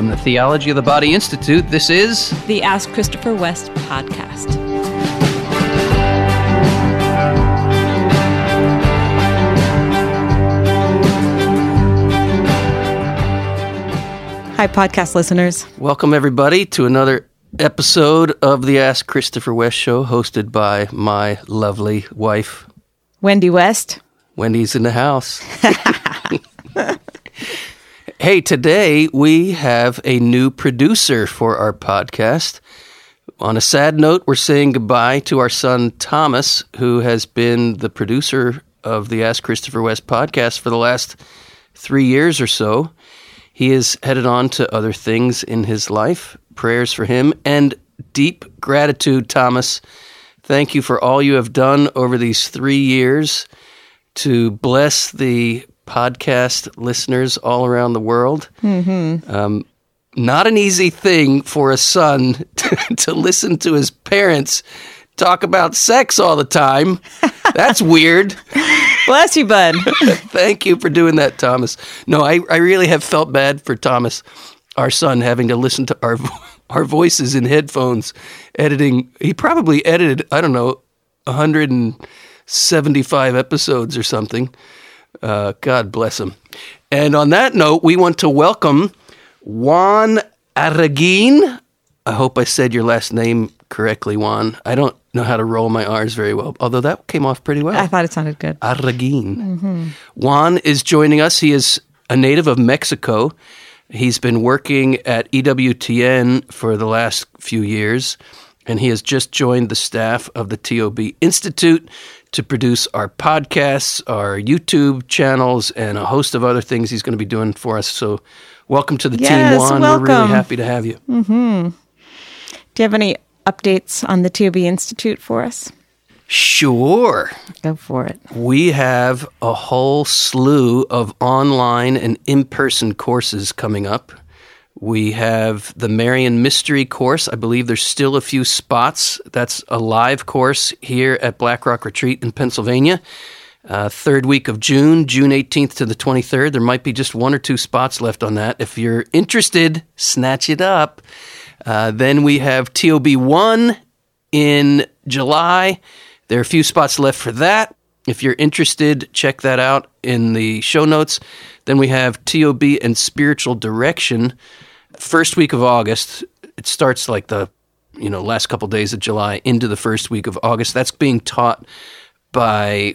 From the Theology of the Body Institute, this is the Ask Christopher West podcast. Hi, podcast listeners. Welcome, everybody, to another episode of the Ask Christopher West show, hosted by my lovely wife, Wendy West. Wendy's in the house. hey, today we have a new producer for our podcast. On a sad note, we're saying goodbye to our son Thomas, who has been the producer of the Ask Christopher West podcast for the last three years or so. He is headed on to other things in his life. Prayers for him and deep gratitude, Thomas. Thank you for all you have done over these three years to bless the podcast listeners all around the world. Mm-hmm. Um, not an easy thing for a son to, to listen to his parents talk about sex all the time. That's weird. Bless you, bud. Thank you for doing that, Thomas. No, I, I really have felt bad for Thomas, our son, having to listen to our our voices in headphones, editing. He probably edited, I don't know, 175 episodes or something. Uh, God bless him. And on that note, we want to welcome Juan Arreguin. I hope I said your last name correctly, Juan. I don't know how to roll my R's very well, although that came off pretty well. I thought it sounded good. Arreguin. Mm-hmm. Juan is joining us. He is a native of Mexico. He's been working at EWTN for the last few years, and he has just joined the staff of the TOB Institute to produce our podcasts, our YouTube channels, and a host of other things he's going to be doing for us. So, welcome to the yes, team, Juan. Welcome. We're really happy to have you. Mm-hmm. Do you have any updates on the TOB Institute for us? Sure. Go for it. We have a whole slew of online and in person courses coming up. We have the Marian Mystery course. I believe there's still a few spots. That's a live course here at Black Rock Retreat in Pennsylvania. Uh, third week of June, June 18th to the 23rd. There might be just one or two spots left on that. If you're interested, snatch it up. Uh, then we have TOB1 in July. There are a few spots left for that. If you're interested, check that out in the show notes. Then we have TOB and Spiritual Direction. First week of August. It starts like the you know last couple days of July into the first week of August. That's being taught by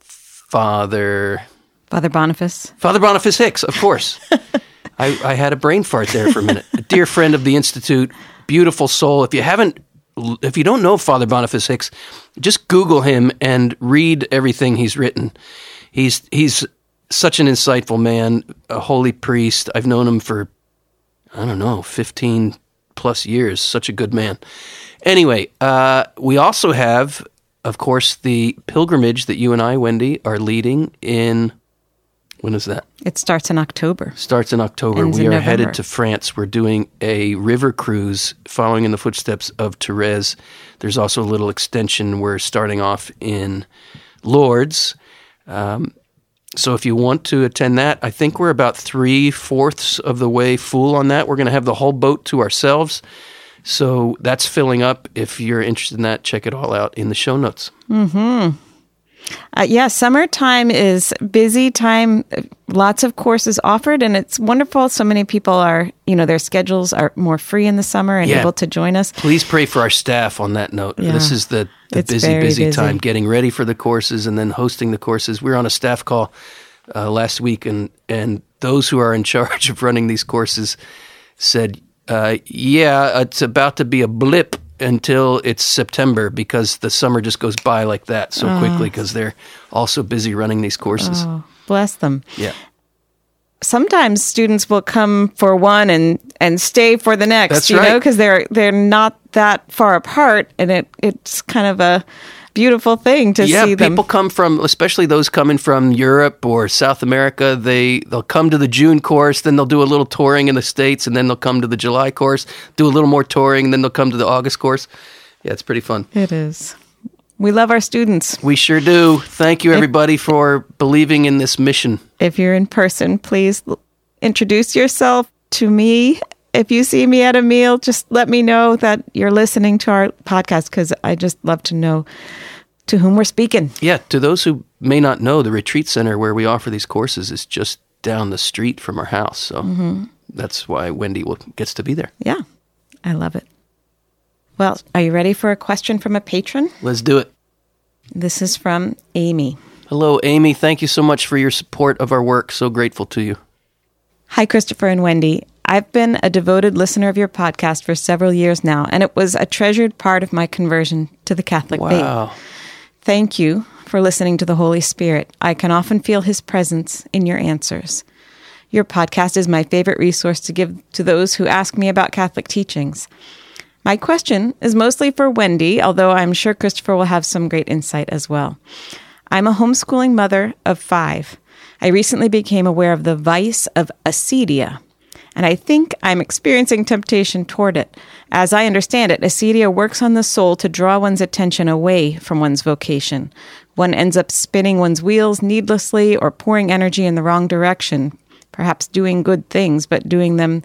Father Father Boniface. Father Boniface Hicks, of course. I, I had a brain fart there for a minute. A dear friend of the Institute, beautiful soul. If you haven't if you don't know Father Boniface Hicks, just Google him and read everything he's written. He's he's such an insightful man, a holy priest. I've known him for I don't know, fifteen plus years. Such a good man. Anyway, uh, we also have, of course, the pilgrimage that you and I, Wendy, are leading in. When is that? It starts in October. Starts in October. Ends we in are November. headed to France. We're doing a river cruise following in the footsteps of Therese. There's also a little extension. We're starting off in Lourdes. Um, so if you want to attend that, I think we're about three fourths of the way full on that. We're going to have the whole boat to ourselves. So that's filling up. If you're interested in that, check it all out in the show notes. Uh, yeah, summertime is busy time. Lots of courses offered, and it's wonderful. So many people are, you know, their schedules are more free in the summer and Yeah. able to join us. Please pray for our staff on that note. Yeah. This is the, the busy, busy, busy. time getting ready for the courses and then hosting the courses. We were on a staff call uh, last week, and, and those who are in charge of running these courses said, uh, Yeah, it's about to be a blip until it's September because the summer just goes by like that so oh. quickly because they're also busy running these courses. Oh, bless them. Yeah. Sometimes students will come for one and and stay for the next. That's you know, because they're they're not that far apart, and it it's kind of a beautiful thing to yeah, see them. people come from, especially those coming from Europe or South America. They they'll come to the June course, then they'll do a little touring in the states, and then they'll come to the July course, do a little more touring, and then they'll come to the August course. Yeah, it's pretty fun. It is. We love our students. We sure do. Thank you, everybody, for believing in this mission. If you're in person, please introduce yourself to me if you see me at a meal, just let me know that you're listening to our podcast because I just love to know to whom we're speaking. Yeah, to those who may not know, the retreat center where we offer these courses is just down the street from our house. So Mm-hmm. that's why Wendy will, gets to be there. Yeah, I love it. Well, are you ready for a question from a patron? Let's do it. This is from Amy. Hello, Amy. Thank you so much for your support of our work. So grateful to you. Hi, Christopher and Wendy. I've been a devoted listener of your podcast for several years now, and it was a treasured part of my conversion to the Catholic faith. Thank you for listening to the Holy Spirit. I can often feel his presence in your answers. Your podcast is my favorite resource to give to those who ask me about Catholic teachings. My question is mostly for Wendy, although I'm sure Christopher will have some great insight as well. I'm a homeschooling mother of five. I recently became aware of the vice of acedia, and I think I'm experiencing temptation toward it. As I understand it, acedia works on the soul to draw one's attention away from one's vocation. One ends up spinning one's wheels needlessly or pouring energy in the wrong direction, perhaps doing good things, but doing them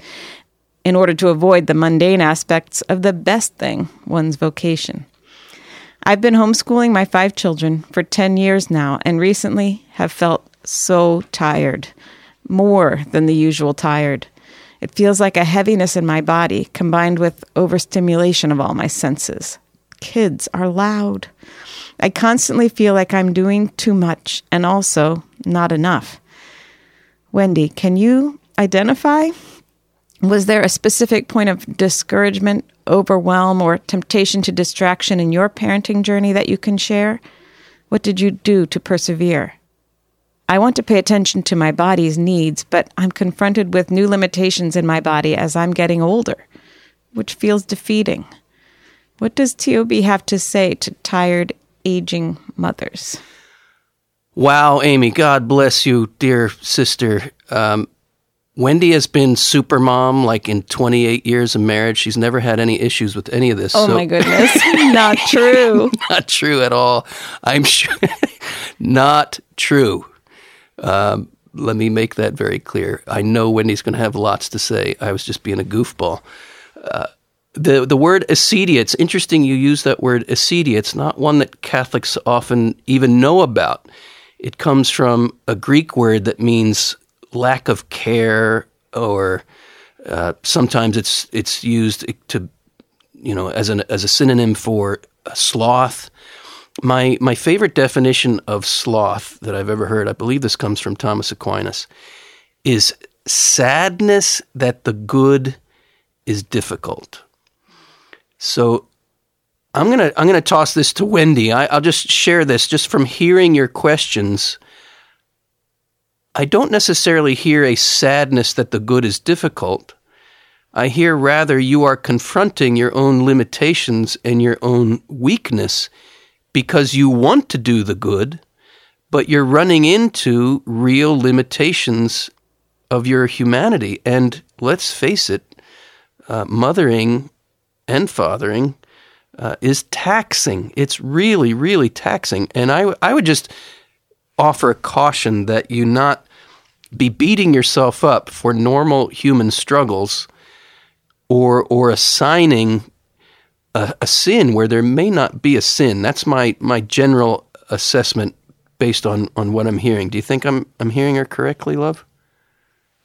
in order to avoid the mundane aspects of the best thing, one's vocation. I've been homeschooling my five children for 10 years now and recently have felt so tired, more than the usual tired. It feels like a heaviness in my body combined with overstimulation of all my senses. Kids are loud. I constantly feel like I'm doing too much and also not enough. Wendy, can you identify? Was there a specific point of discouragement, overwhelm, or temptation to distraction in your parenting journey that you can share? What did you do to persevere? I want to pay attention to my body's needs, but I'm confronted with new limitations in my body as I'm getting older, which feels defeating. What does TOB have to say to tired, aging mothers? Wow, Amy, God bless you, dear sister. Um, Wendy has been super mom like in 28 years of marriage. She's never had any issues with any of this. Oh so my goodness, not true. not true at all. I'm sure not true. Um, let me make that very clear. I know Wendy's going to have lots to say. I was just being a goofball. Uh, the the word acedia. It's interesting you use that word acedia. It's not one that Catholics often even know about. It comes from a Greek word that means lack of care, or uh, sometimes it's it's used to you know as an as a synonym for sloth. My my favorite definition of sloth that I've ever heard, I believe this comes from Thomas Aquinas, is sadness that the good is difficult. So I'm gonna I'm gonna toss this to Wendy. I, I'll just share this just from hearing your questions. I don't necessarily hear a sadness that the good is difficult. I hear rather you are confronting your own limitations and your own weakness because you want to do the good, but you're running into real limitations of your humanity. And let's face it, uh, mothering and fathering uh, is taxing. It's really, really taxing. And I, I would just offer a caution that you not be beating yourself up for normal human struggles or or assigning a, a, sin where there may not be a sin. That's my my general assessment based on on what I'm hearing. Do you think I'm I'm hearing her correctly, love?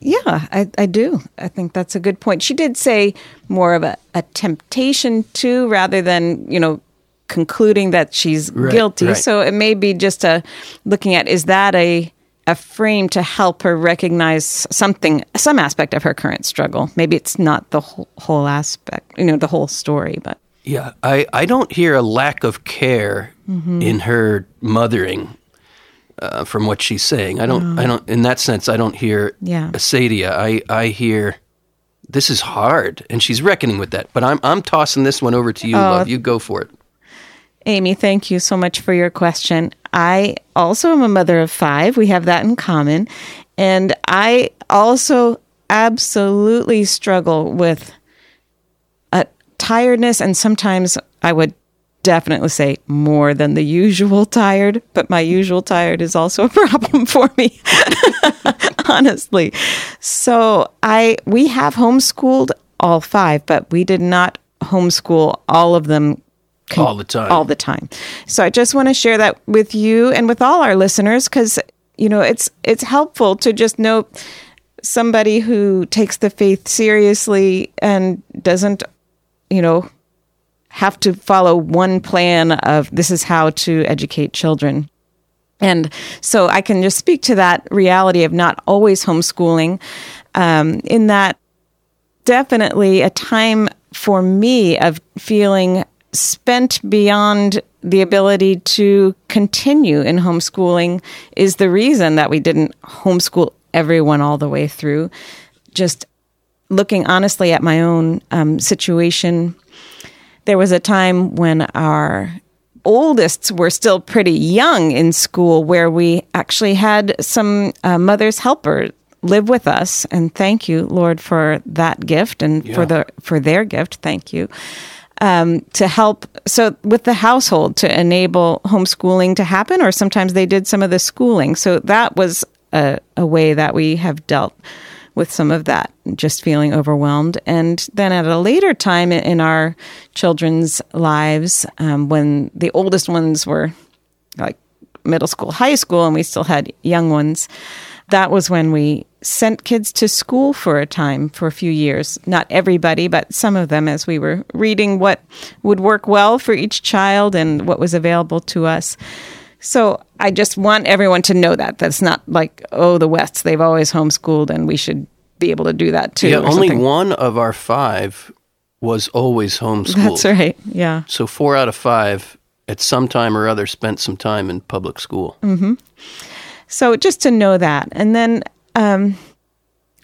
Yeah, I, I do. I think that's a good point. She did say more of a, a temptation to rather than, you know, concluding that she's Right, guilty. right. So it may be just a looking at is that a a frame to help her recognize something, some aspect of her current struggle. Maybe it's not the whole, whole aspect, you know, the whole story, but Yeah, I, I don't hear a lack of care in her mothering uh, from what she's saying. I don't I don't in that sense I don't hear Yeah. acedia. I I hear this is hard and she's reckoning with that. But I'm I'm tossing this one over to you, love. You go for it. Amy, thank you so much for your question. I also am a mother of five. We have that in common. And I also absolutely struggle with tiredness. And sometimes I would definitely say more than the usual tired, but my usual tired is also a problem for me, honestly. So I, we have homeschooled all five, but we did not homeschool all of them con- all the time. All the time. So I just want to share that with you and with all our listeners because you know it's it's helpful to just know somebody who takes the faith seriously and doesn't you know have to follow one plan of this is how to educate children. And so I can just speak to that reality of not always homeschooling, um, in that definitely a time for me of feeling spent beyond the ability to continue in homeschooling is the reason that we didn't homeschool everyone all the way through. Just looking honestly at my own um, situation, there was a time when our oldest were still pretty young in school where we actually had some uh, mother's helper live with us. And thank you lord for that gift and yeah. for the for their gift. Thank you. Um, to help so with the household to enable homeschooling to happen or sometimes they did some of the schooling. So that was a, a way that we have dealt with some of that just feeling overwhelmed and then at a later time in our children's lives um, when the oldest ones were like middle school high school and we still had young ones that was when we sent kids to school for a time for a few years. Not everybody, but some of them, as we were reading what would work well for each child and what was available to us. So I just want everyone to know that. That's not like, oh, the Wests, they've always homeschooled and we should be able to do that too. Yeah, only something. one of our five was always homeschooled. That's right. Yeah. So four out of five at some time or other spent some time in public school. Mm-hmm. So just to know that. And then um,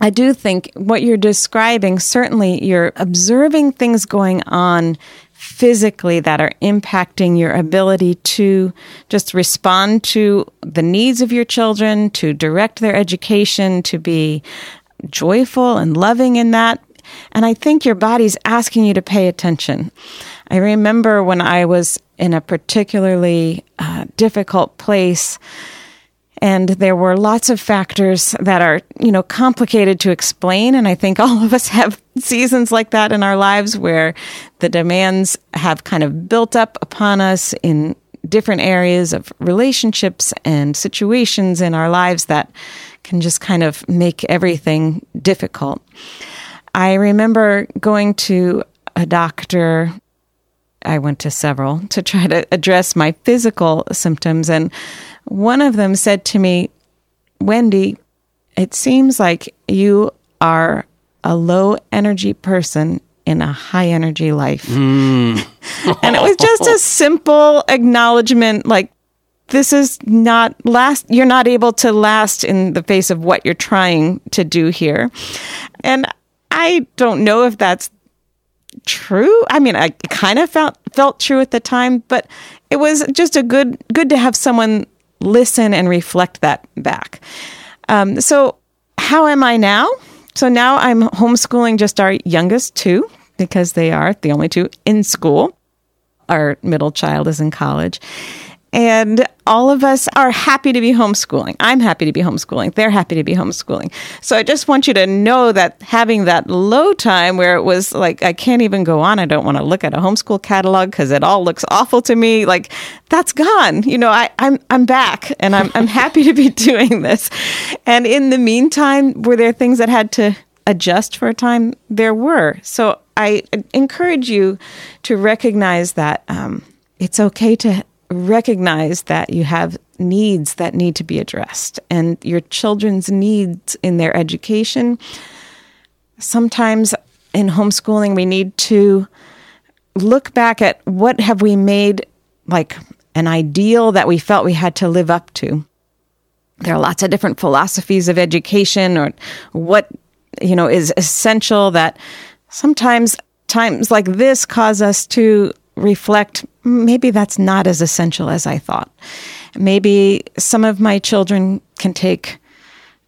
I do think what you're describing, certainly you're observing things going on physically that are impacting your ability to just respond to the needs of your children, to direct their education, to be joyful and loving in that. And I think your body's asking you to pay attention. I remember when I was in a particularly uh, difficult place and there were lots of factors that are, you know, complicated to explain. And I think all of us have seasons like that in our lives where the demands have kind of built up upon us in different areas of relationships and situations in our lives that can just kind of make everything difficult. I remember going to a doctor I went to several to try to address my physical symptoms. And one of them said to me, Wendy, it seems like you are a low energy person in a high energy life. Mm. and it was just a simple acknowledgement like, this is not last, you're not able to last in the face of what you're trying to do here. And I don't know if that's true. I mean, I kind of felt felt true at the time, but it was just a good good to have someone listen and reflect that back. Um, so, how am I now? So now I'm homeschooling just our youngest two because they are the only two in school. Our middle child is in college. And all of us are happy to be homeschooling. I'm happy to be homeschooling. They're happy to be homeschooling. So I just want you to know that having that low time where it was like, I can't even go on. I don't want to look at a homeschool catalog because it all looks awful to me. Like that's gone. You know, I, I'm, I'm back and I'm, I'm happy to be doing this. And in the meantime, were there things that had to adjust for a time? There were. So I encourage you to recognize that um, it's okay to recognize that you have needs that need to be addressed and your children's needs in their education. Sometimes in homeschooling, we need to look back at what have we made like an ideal that we felt we had to live up to. There are lots of different philosophies of education or what you know is essential that sometimes times like this cause us to reflect maybe that's not as essential as I thought. Maybe some of my children can take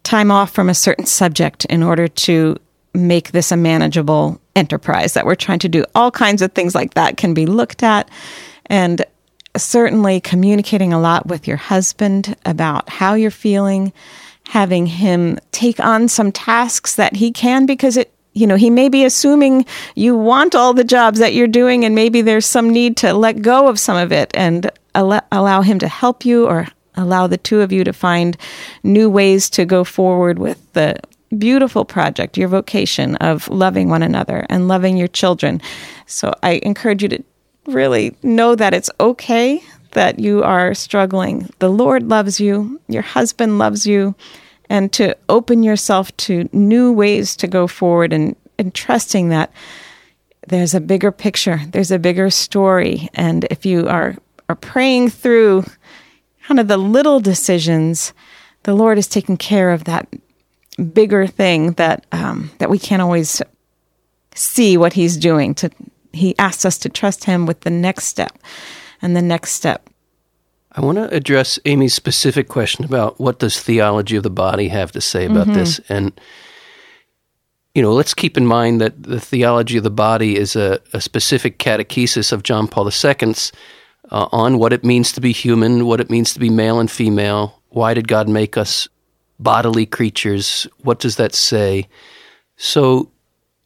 time off from a certain subject in order to make this a manageable enterprise that we're trying to do. All kinds of things like that can be looked at. And certainly communicating a lot with your husband about how you're feeling, having him take on some tasks that he can because it you know, he may be assuming you want all the jobs that you're doing, and maybe there's some need to let go of some of it and al- allow him to help you or allow the two of you to find new ways to go forward with the beautiful project, your vocation of loving one another and loving your children. So I encourage you to really know that it's okay that you are struggling. The Lord loves you, your husband loves you, and to open yourself to new ways to go forward and, and trusting that there's a bigger picture, there's a bigger story. And if you are, are praying through kind of the little decisions, the Lord is taking care of that bigger thing that um, that we can't always see what He's doing. To He asks us to trust Him with the next step and the next step. I want to address Amy's specific question about what does theology of the body have to say about mm-hmm. this, and you know, let's keep in mind that the theology of the body is a, a specific catechesis of John Paul II's uh, on what it means to be human, what it means to be male and female. Why did God make us bodily creatures? What does that say? So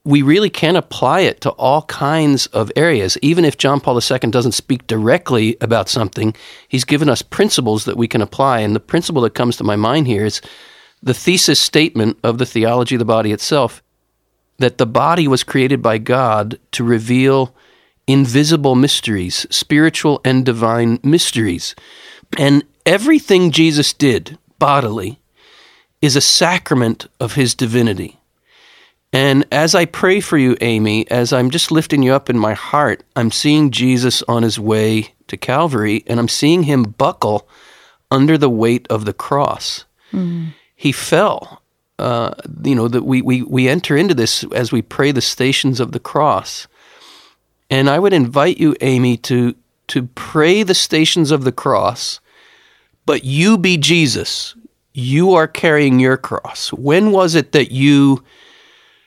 we really can apply it to all kinds of areas. Even if John Paul II doesn't speak directly about something, he's given us principles that we can apply. And the principle that comes to my mind here is the thesis statement of the theology of the body itself that the body was created by God to reveal invisible mysteries, spiritual and divine mysteries. And everything Jesus did bodily is a sacrament of his divinity. And as I pray for you, Amy, as I'm just lifting you up in my heart, I'm seeing Jesus on his way to Calvary and I'm seeing him buckle under the weight of the cross. Mm. He fell. Uh, you know, that we, we, we enter into this as we pray the stations of the cross. And I would invite you, Amy, to, to pray the stations of the cross, but you be Jesus. You are carrying your cross. When was it that you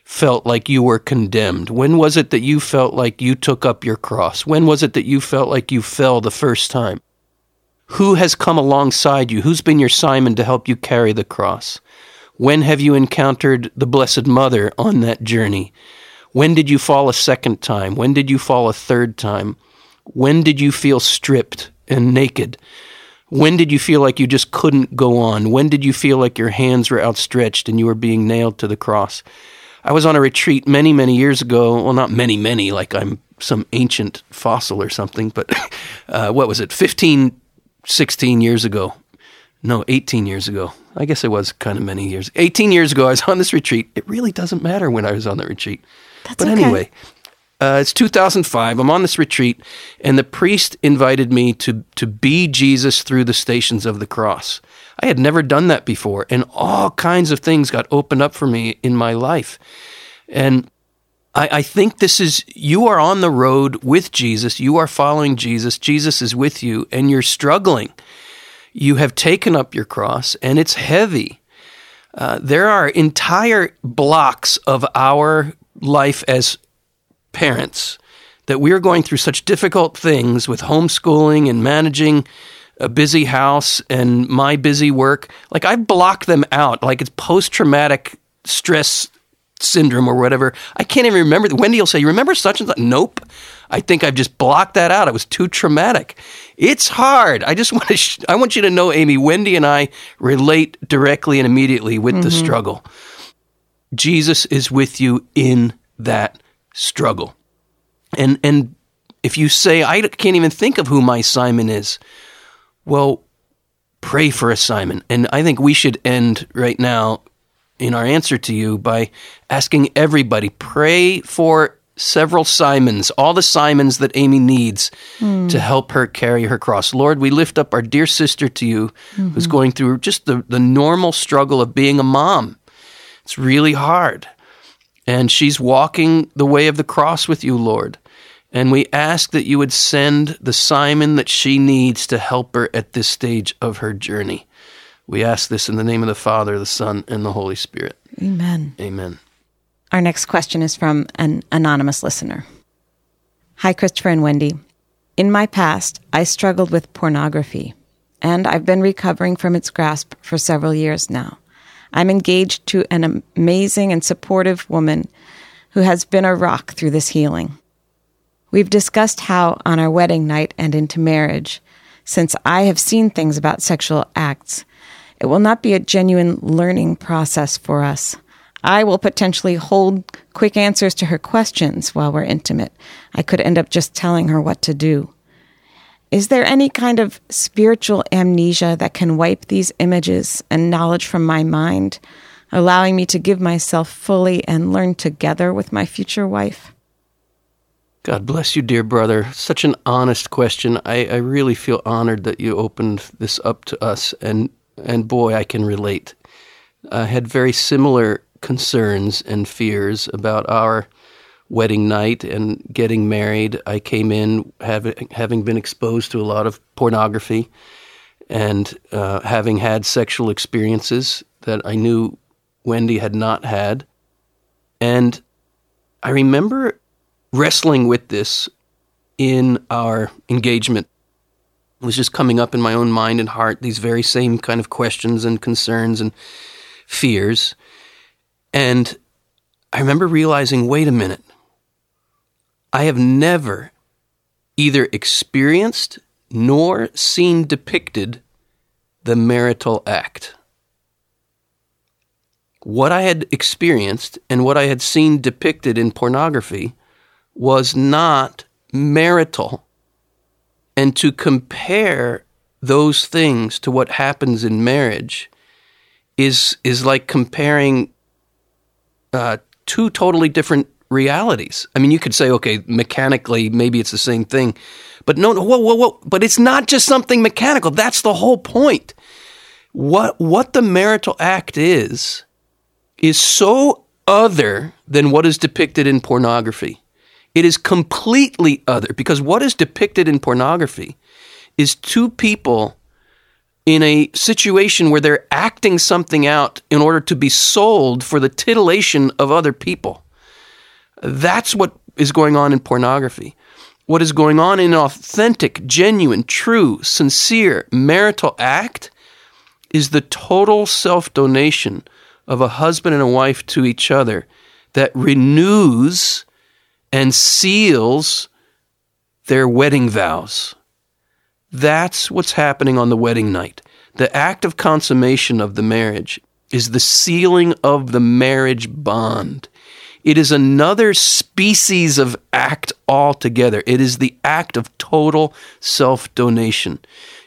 felt like you were condemned? When was it that you felt like you took up your cross? When was it that you felt like you fell the first time? Who has come alongside you? Who's been your Simon to help you carry the cross? When have you encountered the Blessed Mother on that journey? When did you fall a second time? When did you fall a third time? When did you feel stripped and naked? When did you feel like you just couldn't go on? When did you feel like your hands were outstretched and you were being nailed to the cross? I was on a retreat many, many years ago. Well, not many, many, like I'm some ancient fossil or something, but uh, what was it, 15, 16 years ago? No, 18 years ago. I guess it was kind of many years. 18 years ago, I was on this retreat. It really doesn't matter when I was on the retreat. That's but okay. anyway, uh, it's 2005. I'm on this retreat, and the priest invited me to to be Jesus through the stations of the cross. I had never done that before, and all kinds of things got opened up for me in my life. And I, I think this is you are on the road with Jesus. You are following Jesus. Jesus is with you, and you're struggling. You have taken up your cross, and it's heavy. Uh, there are entire blocks of our life as parents that we're going through such difficult things with homeschooling and managing a busy house and my busy work. Like I block them out. Like it's post traumatic stress syndrome or whatever. I can't even remember. Wendy will say, "You remember such and such?" Nope. I think I've just blocked that out. It was too traumatic. It's hard. I just want to. Sh- I want you to know, Amy. Wendy and I relate directly and immediately with mm-hmm. the struggle. Jesus is with you in that struggle, and and if you say, "I can't even think of who my Simon is," Well, pray for a Simon. And I think we should end right now in our answer to you by asking everybody pray for several Simons, all the Simons that Amy needs mm. to help her carry her cross. Lord, we lift up our dear sister to you mm-hmm. who's going through just the, the normal struggle of being a mom. It's really hard. And she's walking the way of the cross with you, Lord. And we ask that you would send the Simon that she needs to help her at this stage of her journey. We ask this in the name of the Father, the Son, and the Holy Spirit. Amen. Amen. Our next question is from an anonymous listener. Hi, Christopher and Wendy. In my past, I struggled with pornography, and I've been recovering from its grasp for several years now. I'm engaged to an amazing and supportive woman who has been a rock through this healing. We've discussed how, on our wedding night and into marriage, since I have seen things about sexual acts, it will not be a genuine learning process for us. I will potentially hold quick answers to her questions while we're intimate. I could end up just telling her what to do. Is there any kind of spiritual amnesia that can wipe these images and knowledge from my mind, allowing me to give myself fully and learn together with my future wife? God bless you, dear brother. Such an honest question. I, I really feel honored that you opened this up to us, and and boy, I can relate. I had very similar concerns and fears about our wedding night and getting married. I came in having having been exposed to a lot of pornography and uh, having had sexual experiences that I knew Wendy had not had, and I remember wrestling with this in our engagement. It was just coming up in my own mind and heart, these very same kind of questions and concerns and fears. And I remember realizing wait a minute, I have never either experienced nor seen depicted the marital act. What I had experienced and what I had seen depicted in pornography was not marital. And to compare those things to what happens in marriage is is like comparing uh, two totally different realities. I mean, you could say, okay, mechanically, maybe it's the same thing, but no, whoa, whoa, whoa! But it's not just something mechanical. That's the whole point. What what the marital act is is so other than what is depicted in pornography. It is completely other because what is depicted in pornography is two people in a situation where they're acting something out in order to be sold for the titillation of other people. That's what is going on in pornography. What is going on in an authentic, genuine, true, sincere marital act is the total self donation of a husband and a wife to each other that renews and seals their wedding vows. That's what's happening on the wedding night. The act of consummation of the marriage is the sealing of the marriage bond. It is another species of act altogether. It is the act of total self donation.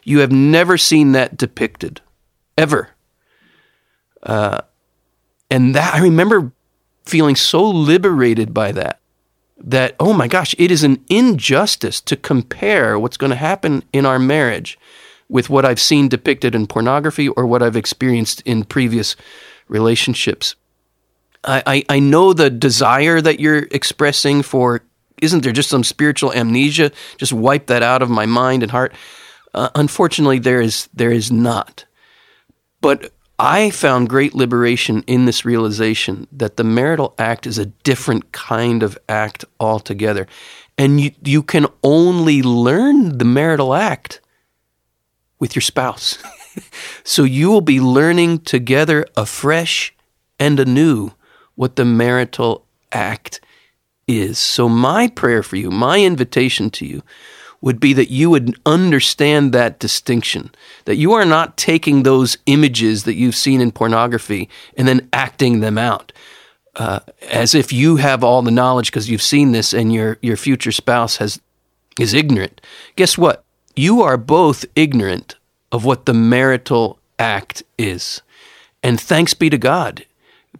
You have never seen that depicted, ever. Uh, and that I remember feeling so liberated by that that, oh my gosh, it is an injustice to compare what's going to happen in our marriage with what I've seen depicted in pornography or what I've experienced in previous relationships. I, I, I know the desire that you're expressing for, isn't there just some spiritual amnesia? Just wipe that out of my mind and heart. Uh, unfortunately, there is, there is not. But I found great liberation in this realization that the marital act is a different kind of act altogether. And you, you can only learn the marital act with your spouse. so you will be learning together afresh and anew what the marital act is. So, my prayer for you, my invitation to you, would be that you would understand that distinction, that you are not taking those images that you've seen in pornography and then acting them out. Uh, as if you have all the knowledge because you've seen this and your, your future spouse has is ignorant. Guess what? You are both ignorant of what the marital act is. And thanks be to God,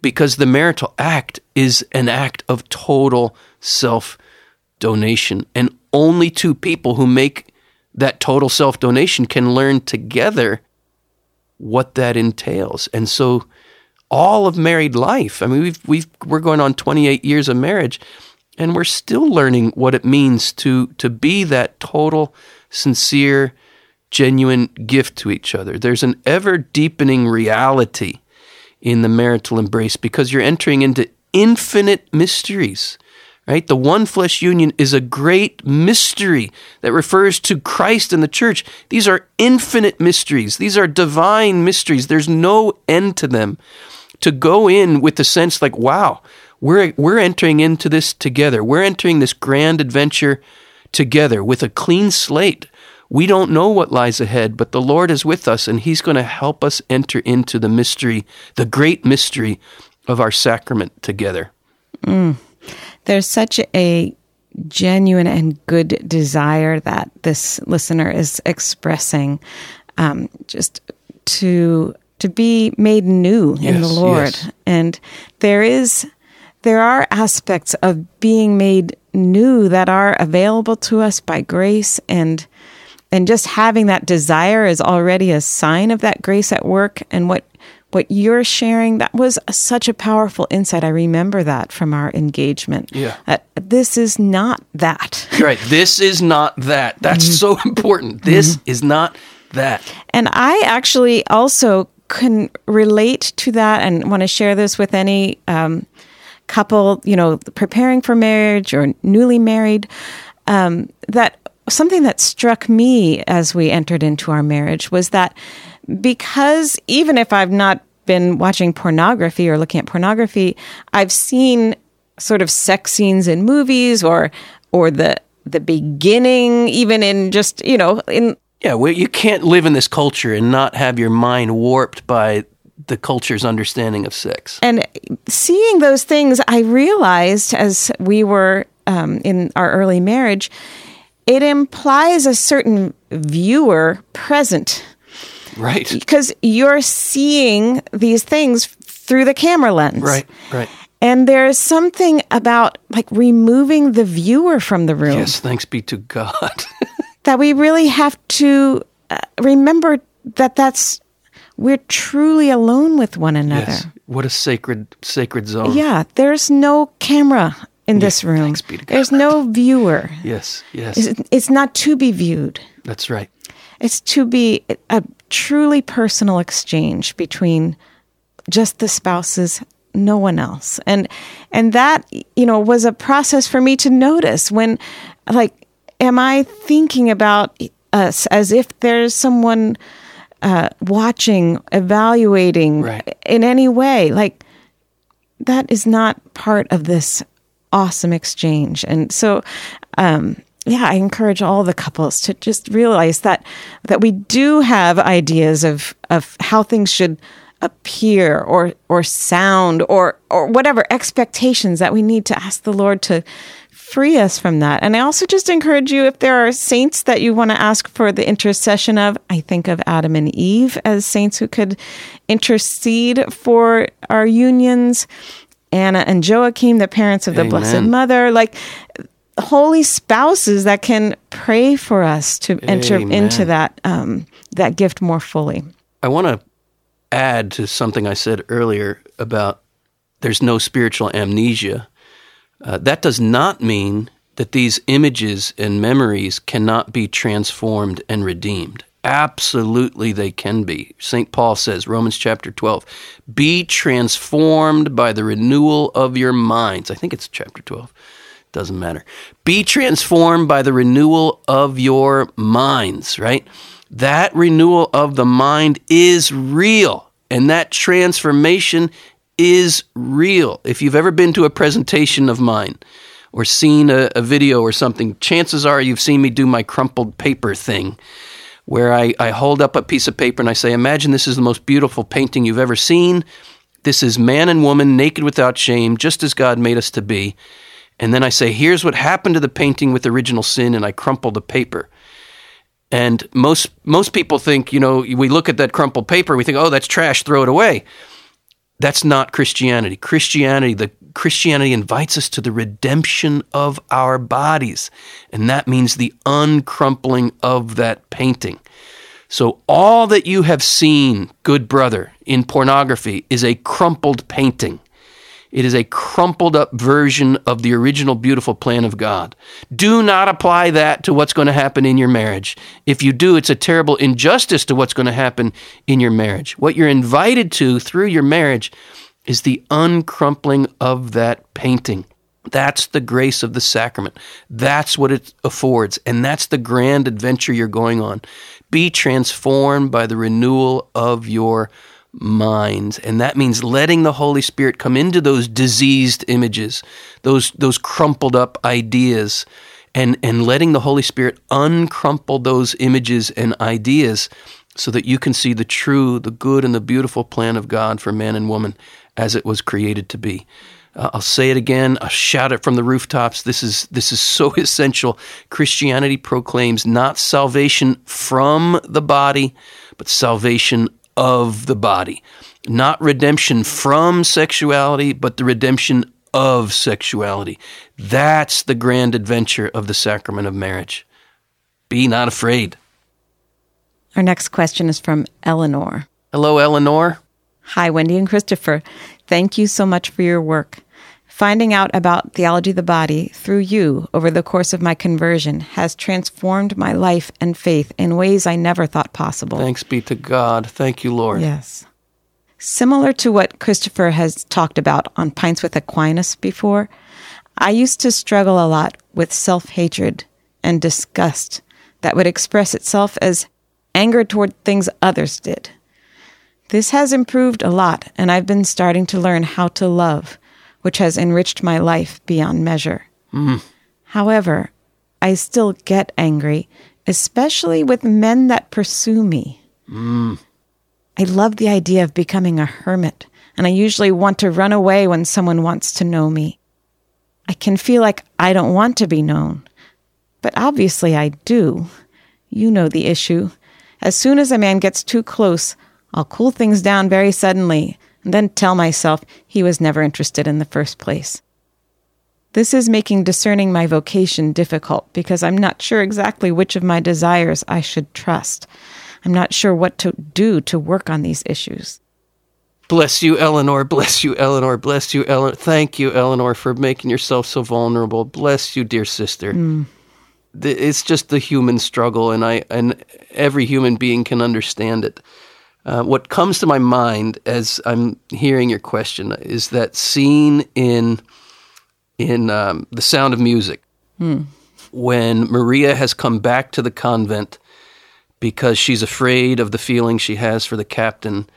because the marital act is an act of total self donation. And only two people who make that total self donation can learn together what that entails. And so all of married life, I mean we've we've we're going on 28 years of marriage and we're still learning what it means to to be that total sincere genuine gift to each other. There's an ever deepening reality in the marital embrace because you're entering into infinite mysteries right? The one flesh union is a great mystery that refers to Christ and the church. These are infinite mysteries. These are divine mysteries. There's no end to them. To go in with the sense like, wow, We're, we're entering into this together. We're entering this grand adventure together with a clean slate. We don't know what lies ahead, but the Lord is with us and He's going to help us enter into the mystery, the great mystery of our sacrament together. Mm. There's such a genuine and good desire that this listener is expressing um, just to to be made new yes, in the Lord. Yes. And there is there are aspects of being made new that are available to us by grace and and just having that desire is already a sign of that grace at work and what what you're sharing that was a, such a powerful insight. I remember that from our engagement. Yeah. Uh, this is not that. Right. This is not that. That's mm-hmm. so important. This mm-hmm. is not that. And i actually also can relate to that and want to share this with any um, couple, you know, preparing for marriage or newly married, um, that something that struck me as we entered into our marriage was that because even if I've not been watching pornography or looking at pornography, I've seen sort of sex scenes in movies or or the the beginning, even in just you know in yeah, well, you can't live in this culture and not have your mind warped by the culture's understanding of sex. And seeing those things, I realized as we were um, in our early marriage, it implies a certain viewer present. Right. Because you're seeing these things through the camera lens. Right, right. And there's something about like removing the viewer from the room. Yes, thanks be to God. that we really have to uh, remember that that's we're truly alone with one another. Yes. What a sacred sacred zone. Yeah, there's no camera in yes, this room. There's no viewer. yes, yes. It's, it's, not to be viewed. That's right. It's to be a truly personal exchange between just the spouses, no one else. And and that, you know, was a process for me to notice when like am I thinking about us as if there's someone uh, watching, evaluating right. in any way. Like that is not part of this awesome exchange. And so, um, yeah, I encourage all the couples to just realize that that we do have ideas of of how things should appear or or sound or or whatever expectations that we need to ask the Lord to free us from that. And I also just encourage you if there are saints that you want to ask for the intercession of, I think of Adam and Eve as saints who could intercede for our unions, Anna and Joachim, the parents of the Amen. Blessed Mother, like holy spouses that can pray for us to enter into that um, that gift more fully. I want to add to something I said earlier about there's no spiritual amnesia. Uh, that does not mean that these images and memories cannot be transformed and redeemed. Absolutely, they can be. St. Paul says, Romans chapter 12, be transformed by the renewal of your minds. I think it's chapter 12. Doesn't matter. Be transformed by the renewal of your minds, right? That renewal of the mind is real, and that transformation is real. If you've ever been to a presentation of mine or seen a, a, video or something, chances are you've seen me do my crumpled paper thing where I, I hold up a piece of paper and I say, Imagine this is the most beautiful painting you've ever seen. This is man and woman naked without shame, just as God made us to be. And then I say, Here's what happened to the painting with original sin, and I crumple the paper. And most most people think, you know, we look at that crumpled paper, we think, oh, that's trash, throw it away. That's not Christianity. Christianity, the Christianity invites us to the redemption of our bodies, and that means the uncrumpling of that painting. So all that you have seen, good brother, in pornography is a crumpled painting. It is a crumpled up version of the original beautiful plan of God. Do not apply that to what's going to happen in your marriage. If you do, it's a terrible injustice to what's going to happen in your marriage. What you're invited to through your marriage is the uncrumpling of that painting. That's the grace of the sacrament. That's what it affords. And that's the grand adventure you're going on. Be transformed by the renewal of your minds. And that means letting the Holy Spirit come into those diseased images, those, those crumpled up ideas, and, and letting the Holy Spirit uncrumple those images and ideas so that you can see the true, the good, and the beautiful plan of God for man and woman as it was created to be. Uh, I'll say it again. I'll shout it from the rooftops. This is this is so essential. Christianity proclaims not salvation from the body, but salvation of the body. Not redemption from sexuality, but the redemption of sexuality. That's the grand adventure of the sacrament of marriage. Be not afraid. Our next question is from Eleanor. Hello, Eleanor. Hi, Wendy and Christopher. Thank you so much for your work. Finding out about theology of the body through you over the course of my conversion has transformed my life and faith in ways I never thought possible. Thanks be to God. Thank you, Lord. Yes. Similar to what Christopher has talked about on Pints with Aquinas before, I used to struggle a lot with self hatred and disgust that would express itself as anger toward things others did. This has improved a lot, and I've been starting to learn how to love, which has enriched my life beyond measure. Mm. However, I still get angry, especially with men that pursue me. Mm. I love the idea of becoming a hermit, and I usually want to run away when someone wants to know me. I can feel like I don't want to be known, but obviously I do. You know the issue. As soon as a man gets too close, I'll cool things down very suddenly and then tell myself he was never interested in the first place. This is making discerning my vocation difficult because I'm not sure exactly which of my desires I should trust. I'm not sure what to do to work on these issues. Bless you, Eleanor. Bless you, Eleanor. Bless you, Eleanor. Thank you, Eleanor, for making yourself so vulnerable. Bless you, dear sister. Mm. It's just the human struggle, and I and every human being can understand it. Uh, what comes to my mind as I'm hearing your question is that scene in in um, The Sound of Music mm. when Maria has come back to the convent because she's afraid of the feeling she has for the captain.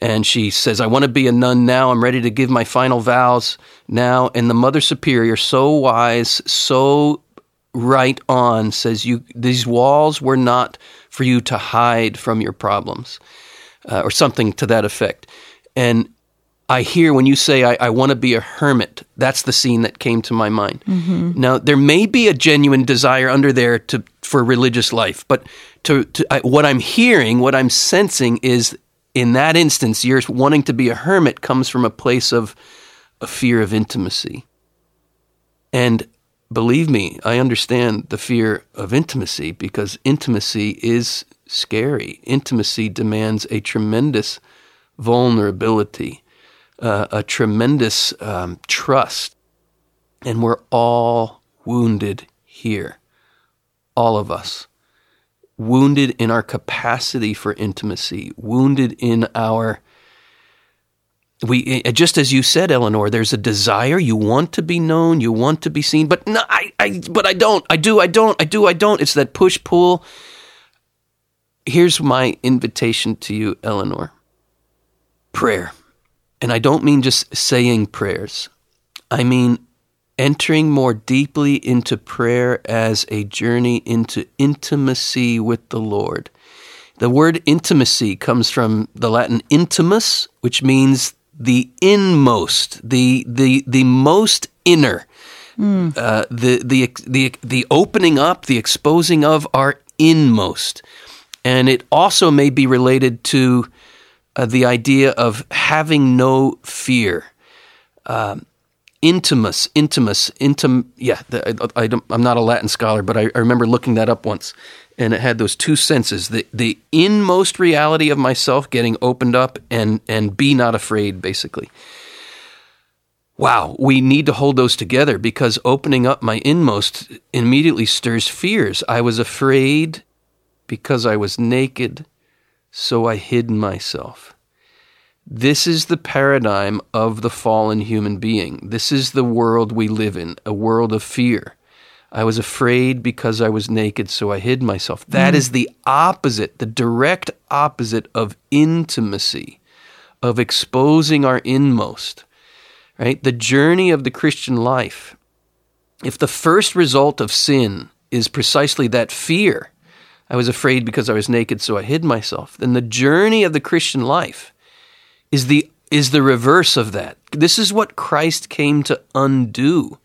And she says, I want to be a nun now. I'm ready to give my final vows now. And the Mother Superior, so wise, so right on, says, you, These walls were not for you to hide from your problems, uh, or something to that effect. And I hear when you say, I, I want to be a hermit, that's the scene that came to my mind. Mm-hmm. Now, there may be a genuine desire under there to, for religious life, but to, to I, what I'm hearing, what I'm sensing is in that instance, you're wanting to be a hermit comes from a place of a fear of intimacy. And believe me, I understand the fear of intimacy because intimacy is scary. Intimacy demands a tremendous vulnerability, uh, a tremendous um, trust. And we're all wounded here, all of us. Wounded in our capacity for intimacy, wounded in our we just as you said eleanor there's a desire. You want to be known. You want to be seen. But no i, I but i don't. I do i don't. I do i don't. It's that push pull here's my invitation to you eleanor. Prayer. And i don't mean just saying prayers. I mean entering more deeply into prayer as a journey into intimacy with the lord. The word intimacy comes from the latin intimus which means the inmost, the the the most inner, mm. uh, the the the the opening up, the exposing of our inmost, and it also may be related to uh, the idea of having no fear. Um, intimus, intimus, intim. Yeah, the, I, am not a Latin scholar, but I, I remember looking that up once and it had those two senses the the inmost reality of myself getting opened up and and be not afraid basically wow we need to hold those together because opening up my inmost immediately stirs fears i was afraid because i was naked so i hid myself this is the paradigm of the fallen human being this is the world we live in a world of fear I was afraid because I was naked, so I hid myself. That mm. is the opposite, the direct opposite of intimacy. of exposing our inmost, right? The journey of the Christian life. If the first result of sin is precisely that fear, I was afraid because I was naked, so I hid myself, then the journey of the Christian life is the is the reverse of that. This is what Christ came to undo.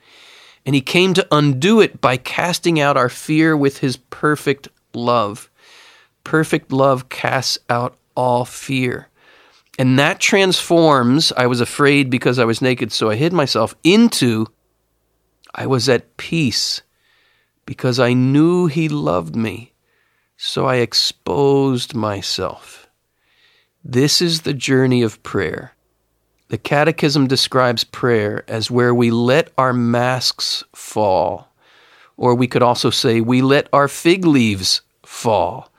And he came to undo it by casting out our fear with his perfect love. Perfect love casts out all fear. And that transforms, I was afraid because I was naked, so I hid myself, into I was at peace because I knew He loved me, so I exposed myself. This is the journey of prayer. The Catechism describes prayer as where we let our masks fall, or we could also say we let our fig leaves fall.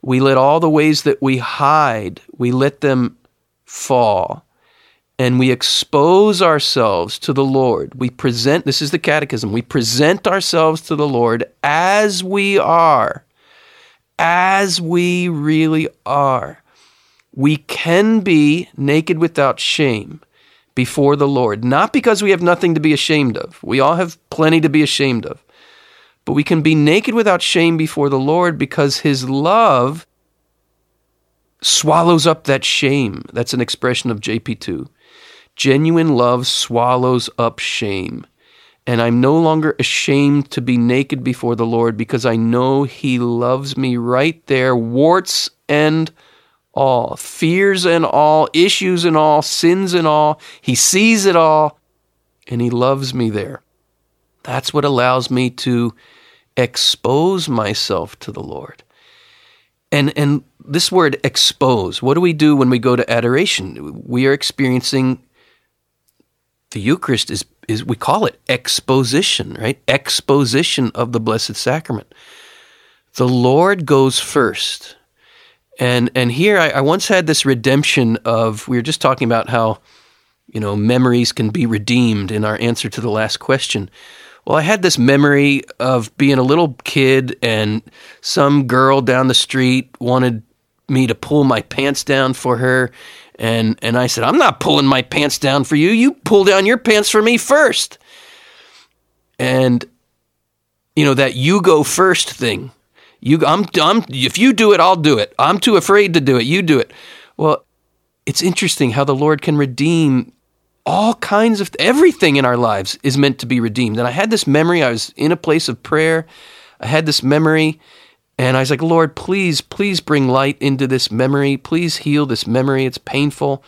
We let all the ways that we hide, we let them fall. And we expose ourselves to the Lord. We present, this is the catechism, we present ourselves to the Lord as we are, as we really are. We can be naked without shame before the Lord, not because we have nothing to be ashamed of. We all have plenty to be ashamed of. But we can be naked without shame before the Lord because His love swallows up that shame. That's an expression of JP2. Genuine love swallows up shame. And I'm no longer ashamed to be naked before the Lord because I know He loves me right there, warts and all, fears and all, issues and all, sins and all. He sees it all, and He loves me there. That's what allows me to expose myself to the Lord. And and this word expose, what do we do when we go to adoration? We are experiencing the Eucharist is is we call it exposition, right? Exposition of the Blessed Sacrament. The Lord goes first. And and here I, I once had this redemption of we were just talking about how, you know, memories can be redeemed in our answer to the last question. Well, I had this memory of being a little kid and some girl down the street wanted me to pull my pants down for her. And, and I said, I'm not pulling my pants down for you. You pull down your pants for me first. And, you know, that you go first thing. You, I'm, I'm, if you do it, I'll do it. I'm too afraid to do it. You do it. Well, it's interesting how the Lord can redeem all kinds of everything in our lives is meant to be redeemed. And I had this memory. I was in a place of prayer. I had this memory, and I was like, Lord, please, please bring light into this memory. Please heal this memory. It's painful,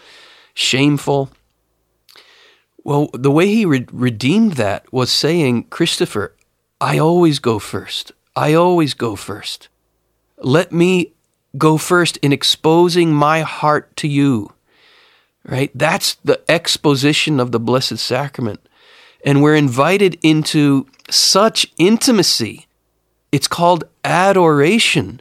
shameful. Well, the way he re- redeemed that was saying, Christopher, I always go first. I always go first. Let me go first in exposing my heart to you right? That's the exposition of the Blessed Sacrament. And we're invited into such intimacy. It's called adoration.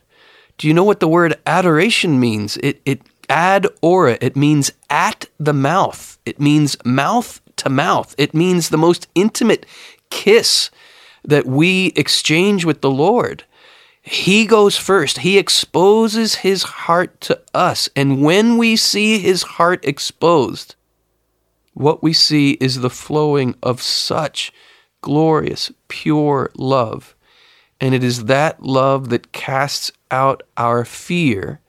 Do you know what the word adoration means? It, it ad ora, it means at the mouth. It means mouth to mouth. It means the most intimate kiss that we exchange with the Lord. He goes first. He exposes his heart to us. And when we see his heart exposed, what we see is the flowing of such glorious, pure love. And it is that love that casts out our fear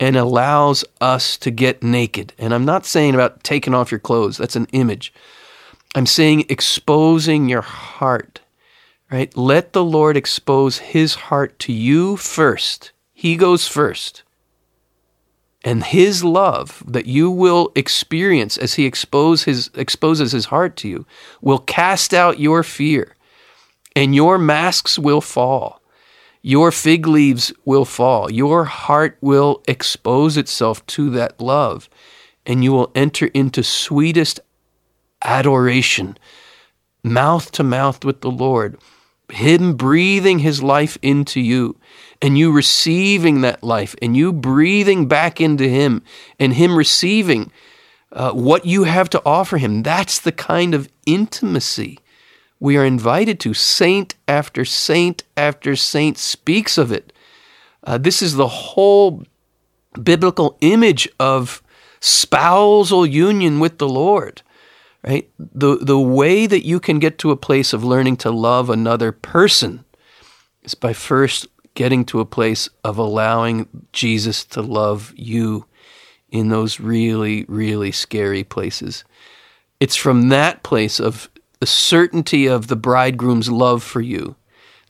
and allows us to get naked. And I'm not saying about taking off your clothes, that's an image. I'm saying exposing your heart right? Let the Lord expose his heart to you first. He goes first. And his love that you will experience as he expose his, exposes his heart to you will cast out your fear, and your masks will fall. Your fig leaves will fall. Your heart will expose itself to that love, and you will enter into sweetest adoration, mouth to mouth with the Lord him breathing His life into you, and you receiving that life, and you breathing back into Him, and Him receiving uh, what you have to offer Him. That's the kind of intimacy we are invited to. Saint after saint after saint speaks of it. Uh, this is the whole biblical image of spousal union with the Lord. Right? The the way that you can get to a place of learning to love another person is by first getting to a place of allowing Jesus to love you in those really, really scary places. It's from that place of the certainty of the bridegroom's love for you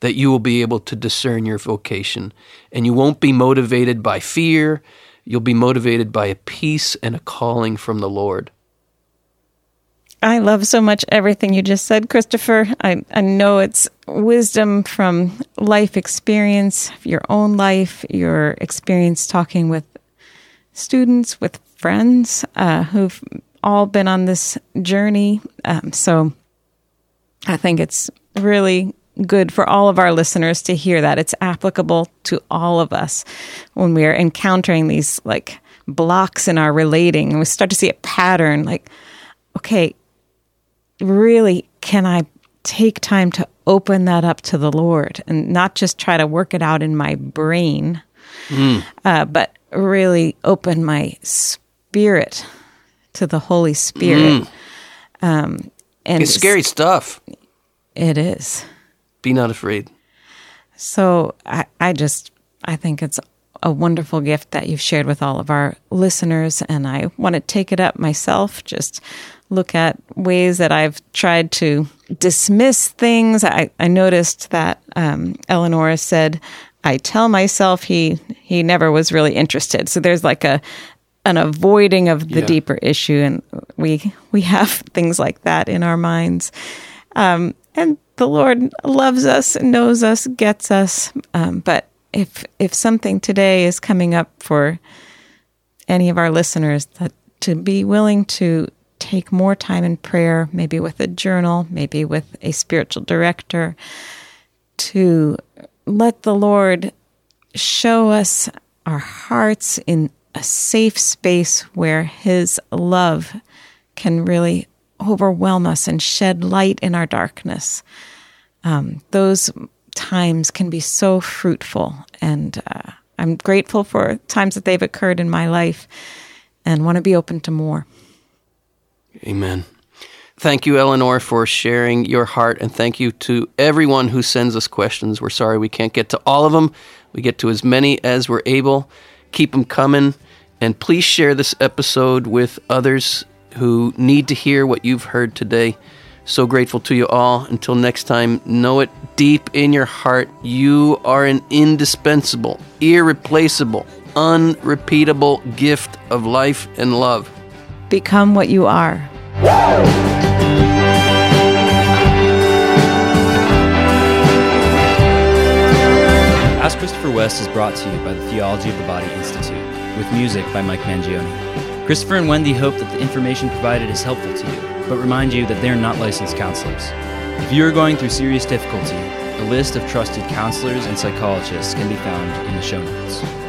that you will be able to discern your vocation. And you won't be motivated by fear, you'll be motivated by a peace and a calling from the Lord. I love so much everything you just said, Christopher. I, I know it's wisdom from life experience, your own life, your experience talking with students, with friends uh, who've all been on this journey. Um, so I think it's really good for all of our listeners to hear that. It's applicable to all of us when we are encountering these like blocks in our relating and we start to see a pattern like, okay, really, can I take time to open that up to the Lord and not just try to work it out in my brain, mm. uh, but really open my spirit to the Holy Spirit. Mm. Um, and it's scary stuff. It is. Be not afraid. So I, I just I think it's a wonderful gift that you've shared with all of our listeners, and I want to take it up myself. Just look at ways that I've tried to dismiss things. I, I noticed that um, Eleanor said, "I tell myself he he never was really interested." So there's like a an avoiding of the yeah. deeper issue, and we we have things like that in our minds. Um, and the Lord loves us, knows us, gets us. Um, but if if something today is coming up for any of our listeners, that to be willing to take more time in prayer, maybe with a journal, maybe with a spiritual director, to let the Lord show us our hearts in a safe space where His love can really overwhelm us and shed light in our darkness. Um, those times can be so fruitful, and uh, I'm grateful for times that they've occurred in my life and want to be open to more. Amen. Thank you, Eleanor, for sharing your heart, and thank you to everyone who sends us questions. We're sorry we can't get to all of them. We get to as many as we're able. Keep them coming, and please share this episode with others who need to hear what you've heard today. So grateful to you all. Until next time, know it deep in your heart. You are an indispensable, irreplaceable, unrepeatable gift of life and love. Become what you are. Ask Christopher West is brought to you by the Theology of the Body Institute, with music by Mike Mangione. Christopher and Wendy hope that the information provided is helpful to you, but remind you that they're not licensed counselors. If you are going through serious difficulty, a list of trusted counselors and psychologists can be found in the show notes.